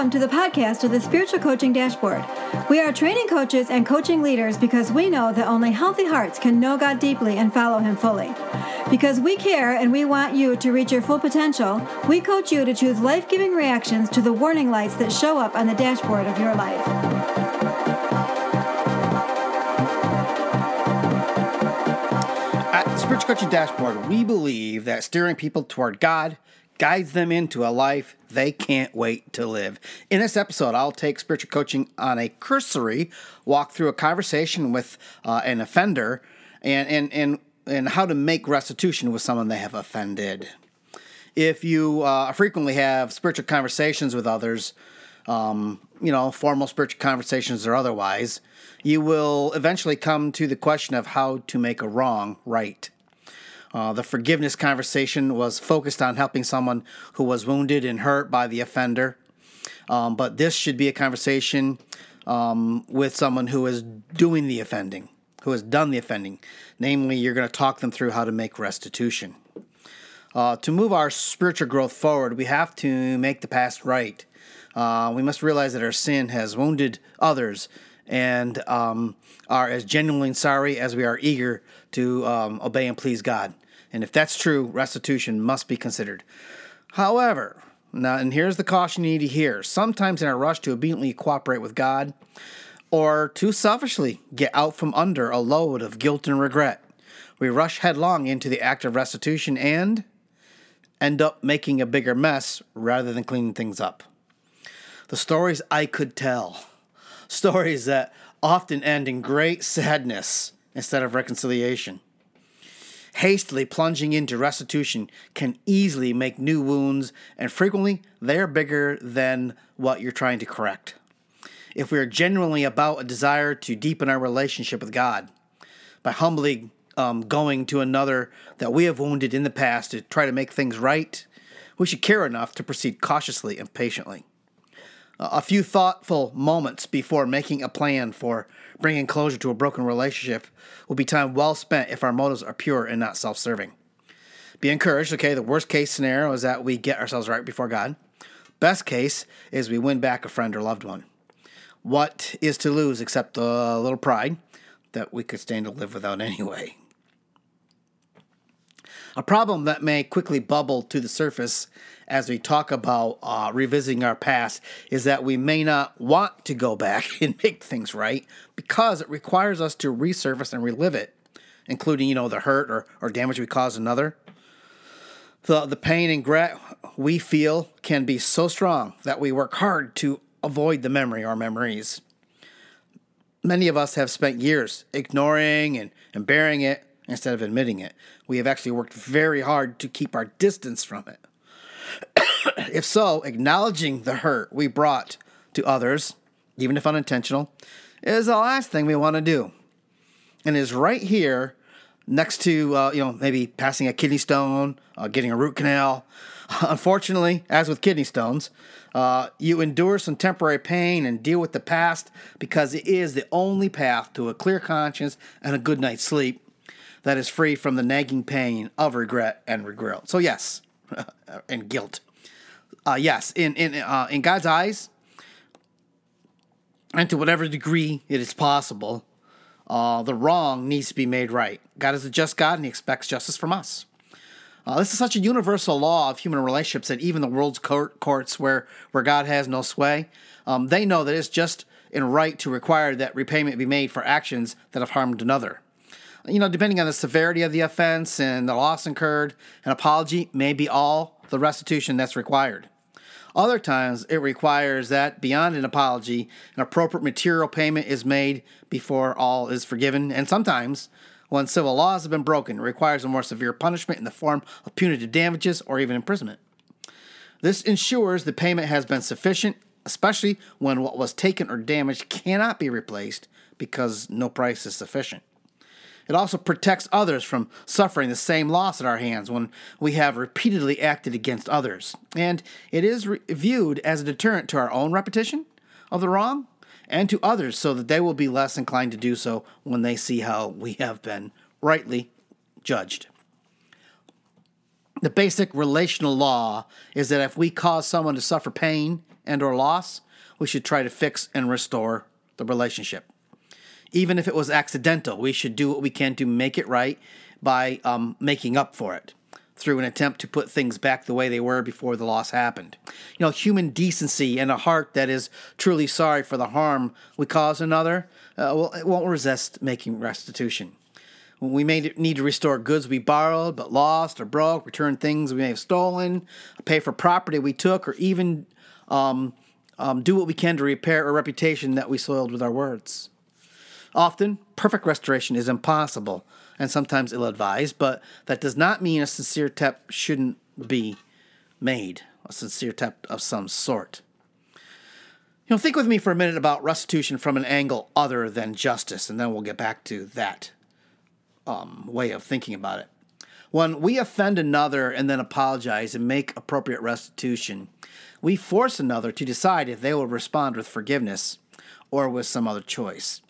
Welcome to the podcast of the Spiritual Coaching Dashboard. We are training coaches and coaching leaders because we know that only healthy hearts can know God deeply and follow Him fully. Because we care and we want you to reach your full potential, we coach you to choose life giving reactions to the warning lights that show up on the dashboard of your life. At the Spiritual Coaching Dashboard, we believe that steering people toward God guides them into a life they can't wait to live. In this episode, I'll take spiritual coaching on a cursory walk through a conversation with uh, an offender and, and, and, and how to make restitution with someone they have offended. If you uh, frequently have spiritual conversations with others, um, you know, formal spiritual conversations or otherwise, you will eventually come to the question of how to make a wrong right. Uh, the forgiveness conversation was focused on helping someone who was wounded and hurt by the offender. Um, but this should be a conversation um, with someone who is doing the offending, who has done the offending. Namely, you're going to talk them through how to make restitution. Uh, to move our spiritual growth forward, we have to make the past right. Uh, we must realize that our sin has wounded others and um, are as genuinely sorry as we are eager to um, obey and please God. And if that's true, restitution must be considered. However, now, and here's the caution you need to hear sometimes in our rush to obediently cooperate with God, or too selfishly get out from under a load of guilt and regret, we rush headlong into the act of restitution and end up making a bigger mess rather than cleaning things up. The stories I could tell, stories that often end in great sadness instead of reconciliation. Hastily plunging into restitution can easily make new wounds, and frequently they are bigger than what you're trying to correct. If we are genuinely about a desire to deepen our relationship with God, by humbly um, going to another that we have wounded in the past to try to make things right, we should care enough to proceed cautiously and patiently. A few thoughtful moments before making a plan for bringing closure to a broken relationship will be time well spent if our motives are pure and not self serving. Be encouraged, okay? The worst case scenario is that we get ourselves right before God. Best case is we win back a friend or loved one. What is to lose except a little pride that we could stand to live without anyway? A problem that may quickly bubble to the surface as we talk about uh, revisiting our past is that we may not want to go back and make things right because it requires us to resurface and relive it, including, you know, the hurt or, or damage we caused another. The, the pain and regret we feel can be so strong that we work hard to avoid the memory or memories. Many of us have spent years ignoring and, and bearing it instead of admitting it. We have actually worked very hard to keep our distance from it. if so, acknowledging the hurt we brought to others, even if unintentional, is the last thing we want to do. And is right here next to, uh, you know, maybe passing a kidney stone, uh, getting a root canal. Unfortunately, as with kidney stones, uh, you endure some temporary pain and deal with the past because it is the only path to a clear conscience and a good night's sleep that is free from the nagging pain of regret and regret. So, yes, and guilt. Uh, yes, in in uh, in God's eyes, and to whatever degree it is possible, uh, the wrong needs to be made right. God is a just God, and He expects justice from us. Uh, this is such a universal law of human relationships that even the world's court, courts, where where God has no sway, um, they know that it's just and right to require that repayment be made for actions that have harmed another. You know, depending on the severity of the offense and the loss incurred, an apology may be all the restitution that's required. Other times, it requires that beyond an apology, an appropriate material payment is made before all is forgiven. And sometimes, when civil laws have been broken, it requires a more severe punishment in the form of punitive damages or even imprisonment. This ensures the payment has been sufficient, especially when what was taken or damaged cannot be replaced because no price is sufficient. It also protects others from suffering the same loss at our hands when we have repeatedly acted against others. And it is re- viewed as a deterrent to our own repetition of the wrong and to others so that they will be less inclined to do so when they see how we have been rightly judged. The basic relational law is that if we cause someone to suffer pain and or loss, we should try to fix and restore the relationship. Even if it was accidental, we should do what we can to make it right by um, making up for it through an attempt to put things back the way they were before the loss happened. You know, human decency and a heart that is truly sorry for the harm we cause another, uh, well, it won't resist making restitution. We may need to restore goods we borrowed but lost or broke, return things we may have stolen, pay for property we took, or even um, um, do what we can to repair a reputation that we soiled with our words. Often, perfect restoration is impossible and sometimes ill advised, but that does not mean a sincere attempt shouldn't be made, a sincere attempt of some sort. You know, think with me for a minute about restitution from an angle other than justice, and then we'll get back to that um, way of thinking about it. When we offend another and then apologize and make appropriate restitution, we force another to decide if they will respond with forgiveness or with some other choice.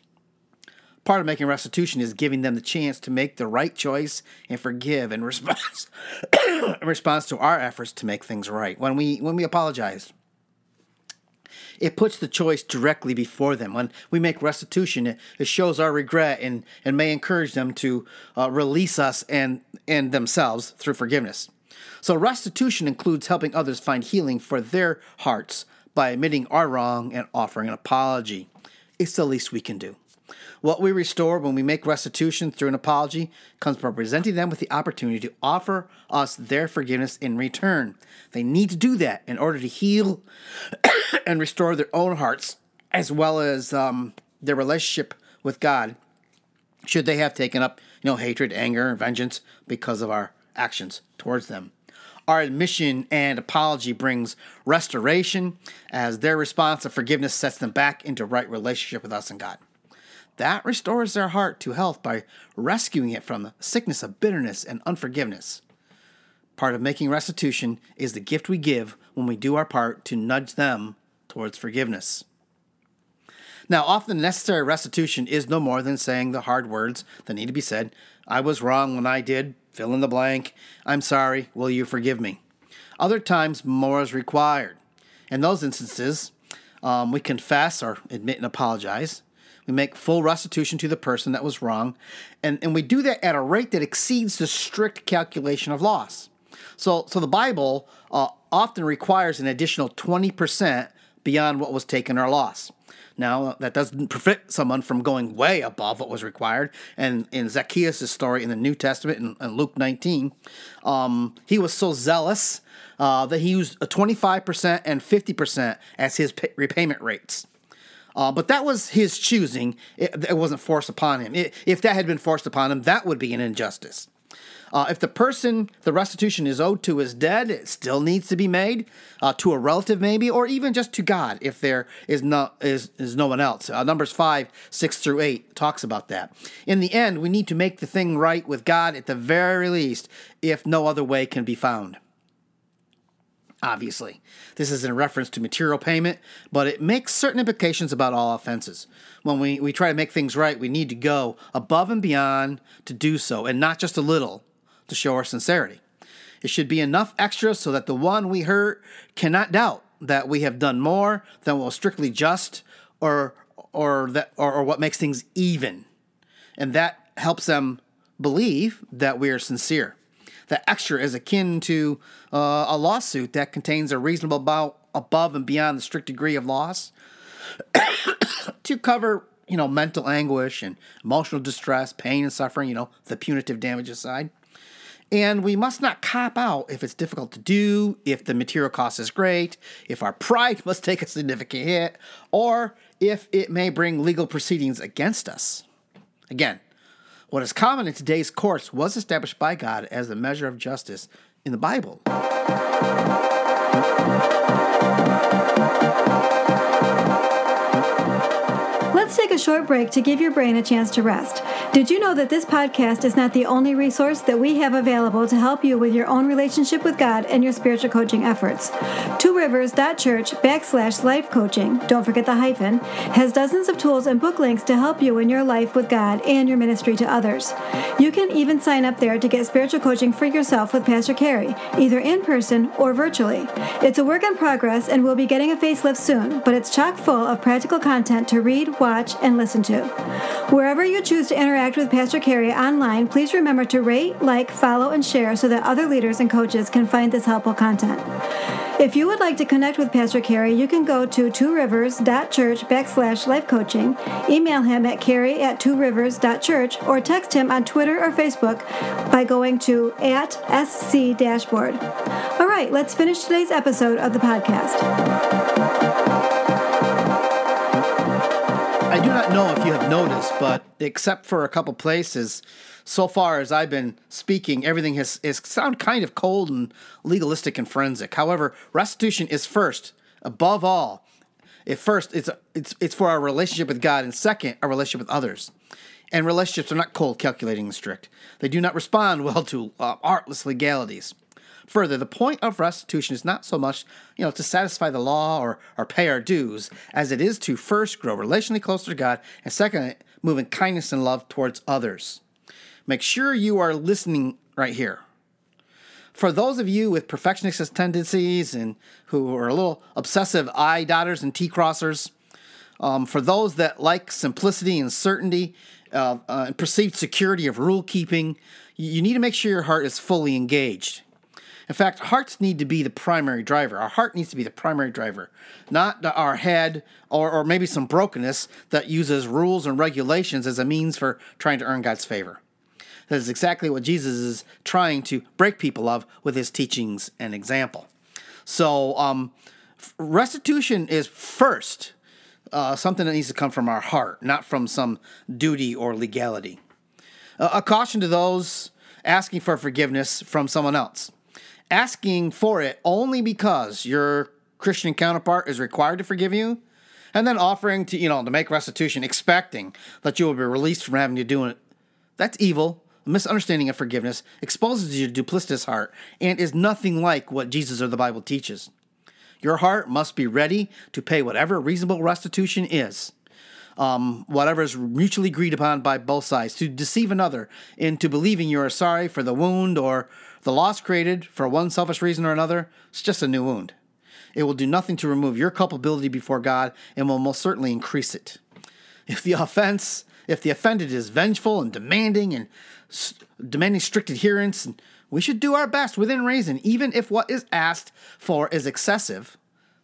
Part of making restitution is giving them the chance to make the right choice and forgive in response in response to our efforts to make things right. When we when we apologize, it puts the choice directly before them. When we make restitution, it, it shows our regret and, and may encourage them to uh, release us and, and themselves through forgiveness. So, restitution includes helping others find healing for their hearts by admitting our wrong and offering an apology. It's the least we can do. What we restore when we make restitution through an apology comes from presenting them with the opportunity to offer us their forgiveness in return. They need to do that in order to heal and restore their own hearts as well as um, their relationship with God. Should they have taken up, you know, hatred, anger, vengeance because of our actions towards them? Our admission and apology brings restoration, as their response of forgiveness sets them back into right relationship with us and God. That restores their heart to health by rescuing it from the sickness of bitterness and unforgiveness. Part of making restitution is the gift we give when we do our part to nudge them towards forgiveness. Now, often necessary restitution is no more than saying the hard words that need to be said. I was wrong when I did, fill in the blank. I'm sorry, will you forgive me? Other times, more is required. In those instances, um, we confess or admit and apologize. We make full restitution to the person that was wrong, and, and we do that at a rate that exceeds the strict calculation of loss. So, so the Bible uh, often requires an additional 20% beyond what was taken or lost. Now, that doesn't prevent someone from going way above what was required. And in Zacchaeus' story in the New Testament, in, in Luke 19, um, he was so zealous uh, that he used a 25% and 50% as his pay- repayment rates. Uh, but that was his choosing. It, it wasn't forced upon him. It, if that had been forced upon him, that would be an injustice. Uh, if the person the restitution is owed to is dead, it still needs to be made uh, to a relative, maybe, or even just to God if there is no is is no one else. Uh, Numbers five six through eight talks about that. In the end, we need to make the thing right with God at the very least, if no other way can be found obviously. This is in reference to material payment, but it makes certain implications about all offenses. When we, we try to make things right, we need to go above and beyond to do so, and not just a little to show our sincerity. It should be enough extra so that the one we hurt cannot doubt that we have done more than what was strictly just or or that or, or what makes things even. And that helps them believe that we are sincere. The extra is akin to uh, a lawsuit that contains a reasonable amount above and beyond the strict degree of loss to cover, you know, mental anguish and emotional distress, pain and suffering, you know, the punitive damages side. And we must not cop out if it's difficult to do, if the material cost is great, if our pride must take a significant hit, or if it may bring legal proceedings against us. Again, what is common in today's courts was established by God as the measure of justice in the Bible. Take a short break to give your brain a chance to rest. Did you know that this podcast is not the only resource that we have available to help you with your own relationship with God and your spiritual coaching efforts? Two backslash life coaching, don't forget the hyphen, has dozens of tools and book links to help you in your life with God and your ministry to others. You can even sign up there to get spiritual coaching for yourself with Pastor Carey, either in person or virtually. It's a work in progress and we'll be getting a facelift soon, but it's chock full of practical content to read, watch, and listen to. Wherever you choose to interact with Pastor Carey online, please remember to rate, like, follow, and share so that other leaders and coaches can find this helpful content. If you would like to connect with Pastor Carey, you can go to tworivers.church backslash life coaching, email him at carey at tworivers.church, or text him on Twitter or Facebook by going to at sc dashboard. All right, let's finish today's episode of the podcast. Know if you have noticed, but except for a couple places, so far as I've been speaking, everything has is sound kind of cold and legalistic and forensic. However, restitution is first, above all. At first, it's it's it's for our relationship with God, and second, our relationship with others. And relationships are not cold, calculating, and strict. They do not respond well to uh, artless legalities. Further, the point of restitution is not so much, you know, to satisfy the law or, or pay our dues, as it is to first grow relationally closer to God, and second, move in kindness and love towards others. Make sure you are listening right here. For those of you with perfectionist tendencies and who are a little obsessive I dotters and T crossers, um, for those that like simplicity and certainty uh, uh, and perceived security of rule keeping, you need to make sure your heart is fully engaged. In fact, hearts need to be the primary driver. Our heart needs to be the primary driver, not our head or, or maybe some brokenness that uses rules and regulations as a means for trying to earn God's favor. That is exactly what Jesus is trying to break people of with his teachings and example. So, um, restitution is first uh, something that needs to come from our heart, not from some duty or legality. A caution to those asking for forgiveness from someone else asking for it only because your Christian counterpart is required to forgive you, and then offering to, you know, to make restitution, expecting that you will be released from having to do it. That's evil. A misunderstanding of forgiveness exposes your duplicitous heart and is nothing like what Jesus or the Bible teaches. Your heart must be ready to pay whatever reasonable restitution is. Um, whatever is mutually agreed upon by both sides, to deceive another into believing you are sorry for the wound or the loss created for one selfish reason or another, is just a new wound. It will do nothing to remove your culpability before God and will most certainly increase it. If the offense, if the offended is vengeful and demanding and s- demanding strict adherence, we should do our best within reason, even if what is asked for is excessive.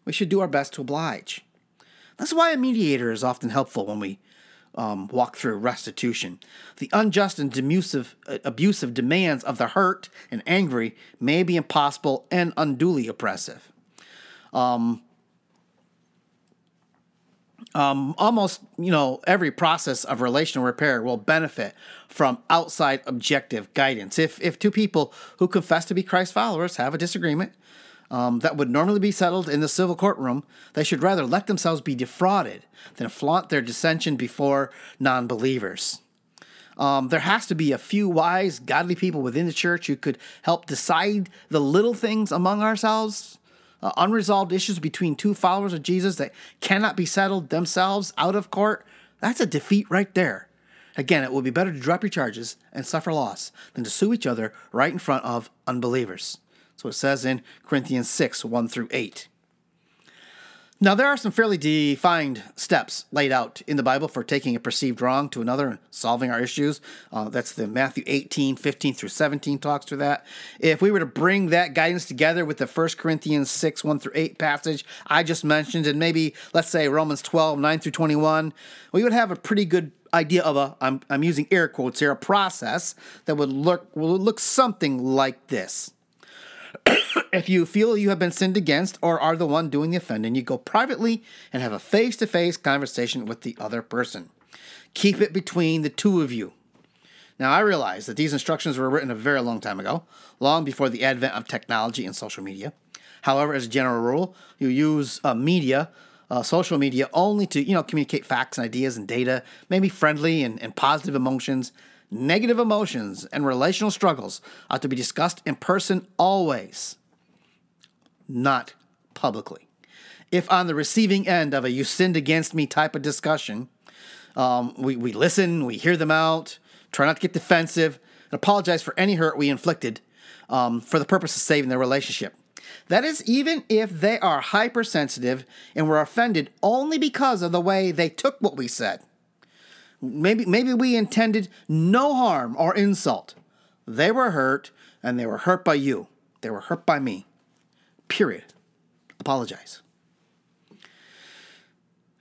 We should do our best to oblige. That's why a mediator is often helpful when we um, walk through restitution. The unjust and abusive, uh, abusive demands of the hurt and angry may be impossible and unduly oppressive. Um, um, almost, you know, every process of relational repair will benefit from outside objective guidance. If if two people who confess to be Christ followers have a disagreement, um, that would normally be settled in the civil courtroom, they should rather let themselves be defrauded than flaunt their dissension before non believers. Um, there has to be a few wise, godly people within the church who could help decide the little things among ourselves, uh, unresolved issues between two followers of Jesus that cannot be settled themselves out of court. That's a defeat right there. Again, it would be better to drop your charges and suffer loss than to sue each other right in front of unbelievers. So it says in Corinthians 6 1 through 8. Now, there are some fairly defined steps laid out in the Bible for taking a perceived wrong to another and solving our issues. Uh, that's the Matthew 18, 15 through 17 talks through that. If we were to bring that guidance together with the 1 Corinthians 6, 1 through 8 passage I just mentioned, and maybe, let's say, Romans 12, 9 through 21, we would have a pretty good idea of a, I'm, I'm using air quotes here, a process that would look, would look something like this if you feel you have been sinned against or are the one doing the offending, you go privately and have a face to face conversation with the other person. Keep it between the two of you. Now, I realize that these instructions were written a very long time ago, long before the advent of technology and social media. However, as a general rule, you use uh, media uh, social media only to you know communicate facts and ideas and data, maybe friendly and, and positive emotions. Negative emotions and relational struggles are to be discussed in person always, not publicly. If on the receiving end of a you sinned against me type of discussion, um, we, we listen, we hear them out, try not to get defensive, and apologize for any hurt we inflicted um, for the purpose of saving their relationship. That is, even if they are hypersensitive and were offended only because of the way they took what we said. Maybe, maybe we intended no harm or insult. They were hurt, and they were hurt by you. They were hurt by me. Period. Apologize.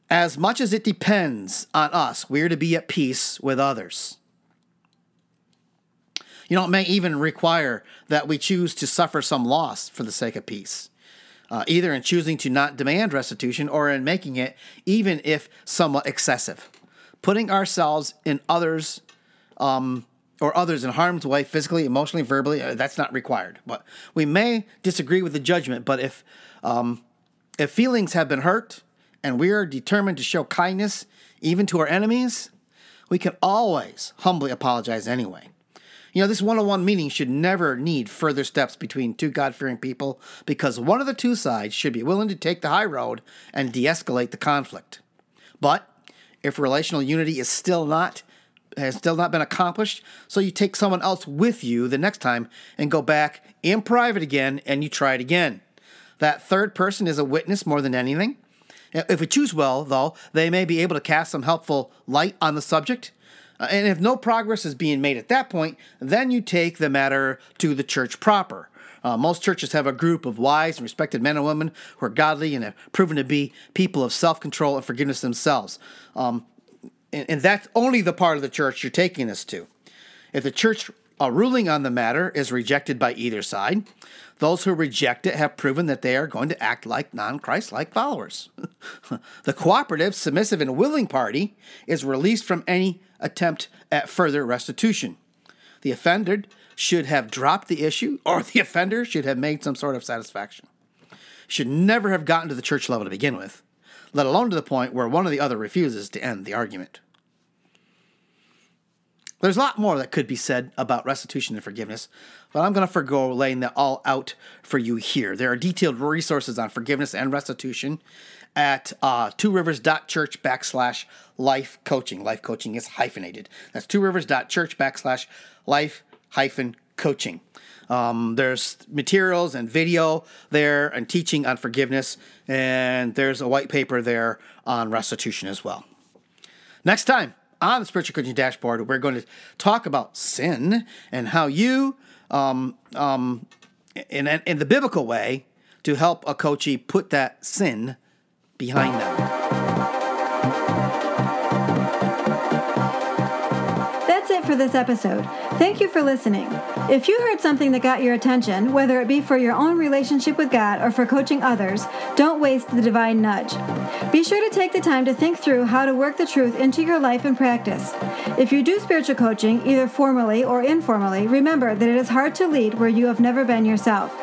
As much as it depends on us, we're to be at peace with others. You know, it may even require that we choose to suffer some loss for the sake of peace, uh, either in choosing to not demand restitution or in making it, even if somewhat excessive. Putting ourselves in others, um, or others in harm's way, physically, emotionally, verbally, uh, that's not required. But we may disagree with the judgment, but if, um, if feelings have been hurt and we are determined to show kindness even to our enemies, we can always humbly apologize anyway. You know, this one on one meeting should never need further steps between two God fearing people because one of the two sides should be willing to take the high road and de escalate the conflict. But if relational unity is still not has still not been accomplished, so you take someone else with you the next time and go back in private again and you try it again. That third person is a witness more than anything. If we choose well, though, they may be able to cast some helpful light on the subject uh, and if no progress is being made at that point, then you take the matter to the church proper. Uh, most churches have a group of wise and respected men and women who are godly and have proven to be people of self control and forgiveness themselves. Um, and, and, that's only the part of the church you're taking this to. If the church a ruling on the matter is rejected by either side, those who reject it have proven that they are going to act like non Christ like followers. the cooperative, submissive, and willing party is released from any attempt at further restitution. The offender should have dropped the issue, or the offender should have made some sort of satisfaction. Should never have gotten to the church level to begin with, let alone to the point where one or the other refuses to end the argument. There's a lot more that could be said about restitution and forgiveness, but I'm going to forego laying that all out for you here. There are detailed resources on forgiveness and restitution at uh, tworivers.church backslash life coaching. Life coaching is hyphenated. That's tworivers.church backslash life hyphen coaching. Um, there's materials and video there and teaching on forgiveness, and there's a white paper there on restitution as well. Next time, on the Spiritual Coaching Dashboard, we're going to talk about sin and how you, um, um, in, in the biblical way, to help a coachee put that sin behind them. For this episode. Thank you for listening. If you heard something that got your attention, whether it be for your own relationship with God or for coaching others, don't waste the divine nudge. Be sure to take the time to think through how to work the truth into your life and practice. If you do spiritual coaching, either formally or informally, remember that it is hard to lead where you have never been yourself.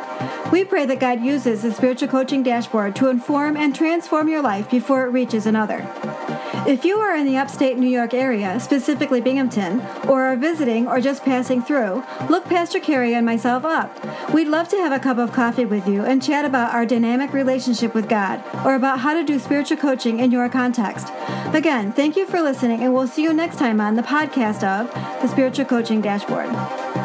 We pray that God uses the spiritual coaching dashboard to inform and transform your life before it reaches another. If you are in the upstate New York area, specifically Binghamton, or are visiting or just passing through, look Pastor Carey and myself up. We'd love to have a cup of coffee with you and chat about our dynamic relationship with God or about how to do spiritual coaching in your context. Again, thank you for listening, and we'll see you next time on the podcast of the Spiritual Coaching Dashboard.